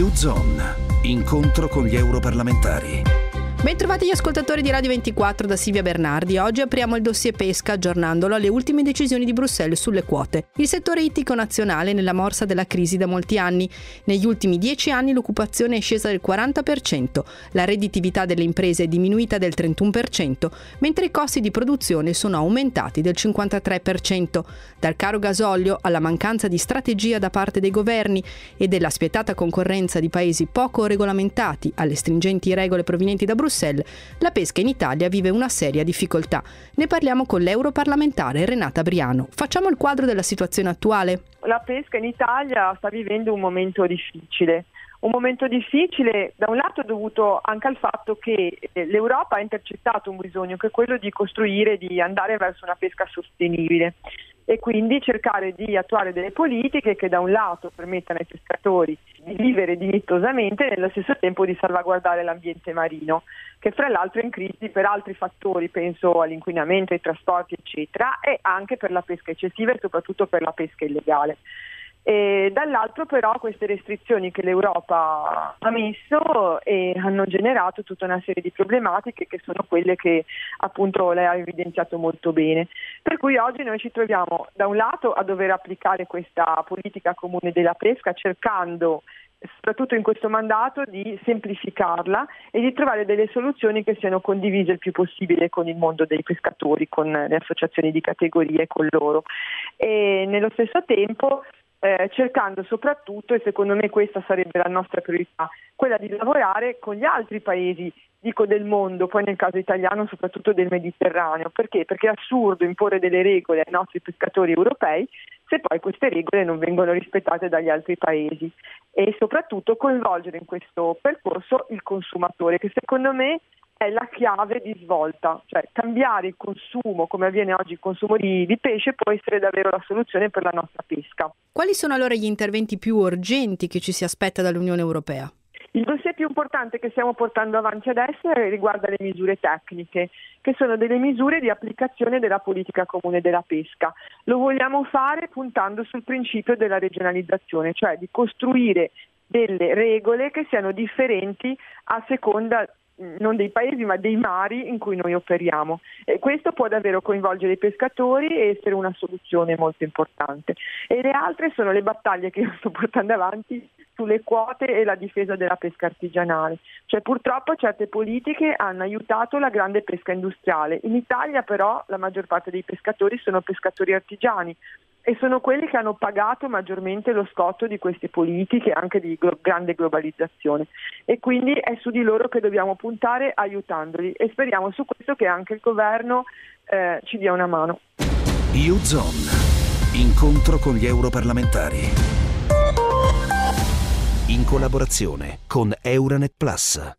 U-Zone, incontro con gli europarlamentari. Bentrovati gli ascoltatori di Radio 24 da Silvia Bernardi. Oggi apriamo il dossier pesca aggiornandolo alle ultime decisioni di Bruxelles sulle quote. Il settore ittico nazionale è nella morsa della crisi da molti anni. Negli ultimi dieci anni l'occupazione è scesa del 40%, la redditività delle imprese è diminuita del 31%, mentre i costi di produzione sono aumentati del 53%. Dal caro gasolio alla mancanza di strategia da parte dei governi e della spietata concorrenza di paesi poco regolamentati alle stringenti regole provenienti da Bruxelles, Bruxelles, la pesca in Italia vive una seria difficoltà. Ne parliamo con l'europarlamentare Renata Briano. Facciamo il quadro della situazione attuale. La pesca in Italia sta vivendo un momento difficile. Un momento difficile da un lato dovuto anche al fatto che eh, l'Europa ha intercettato un bisogno che è quello di costruire, di andare verso una pesca sostenibile e quindi cercare di attuare delle politiche che da un lato permettano ai pescatori di vivere dignitosamente e nello stesso tempo di salvaguardare l'ambiente marino, che fra l'altro è in crisi per altri fattori, penso all'inquinamento, ai trasporti eccetera, e anche per la pesca eccessiva e soprattutto per la pesca illegale. E dall'altro però queste restrizioni che l'Europa ha messo eh, hanno generato tutta una serie di problematiche che sono quelle che appunto lei ha evidenziato molto bene. Per cui oggi noi ci troviamo da un lato a dover applicare questa politica comune della pesca cercando soprattutto in questo mandato, di semplificarla e di trovare delle soluzioni che siano condivise il più possibile con il mondo dei pescatori, con le associazioni di categorie, con loro. E nello stesso tempo eh, cercando soprattutto, e secondo me questa sarebbe la nostra priorità, quella di lavorare con gli altri paesi, dico del mondo, poi nel caso italiano soprattutto del Mediterraneo. Perché? Perché è assurdo imporre delle regole ai nostri pescatori europei se poi queste regole non vengono rispettate dagli altri paesi e soprattutto coinvolgere in questo percorso il consumatore che secondo me è la chiave di svolta, cioè cambiare il consumo come avviene oggi il consumo di, di, pesce può essere davvero la soluzione per la nostra pesca. Quali sono allora gli interventi più urgenti che ci si aspetta dall'Unione Europea? Il dossier più importante che stiamo portando avanti adesso riguarda le misure tecniche, che sono delle misure di applicazione della politica comune della pesca. Lo vogliamo fare puntando sul principio della regionalizzazione, cioè di costruire delle regole che siano differenti a seconda non dei paesi ma dei mari in cui noi operiamo. E questo può davvero coinvolgere i pescatori e essere una soluzione molto importante. E le altre sono le battaglie che io sto portando avanti sulle quote e la difesa della pesca artigianale. Cioè purtroppo certe politiche hanno aiutato la grande pesca industriale. In Italia però la maggior parte dei pescatori sono pescatori artigiani e sono quelli che hanno pagato maggiormente lo scotto di queste politiche anche di glo- grande globalizzazione e quindi è su di loro che dobbiamo puntare aiutandoli e speriamo su questo che anche il governo eh, ci dia una mano. U-Zone, incontro con gli europarlamentari in collaborazione con Euronet Plus.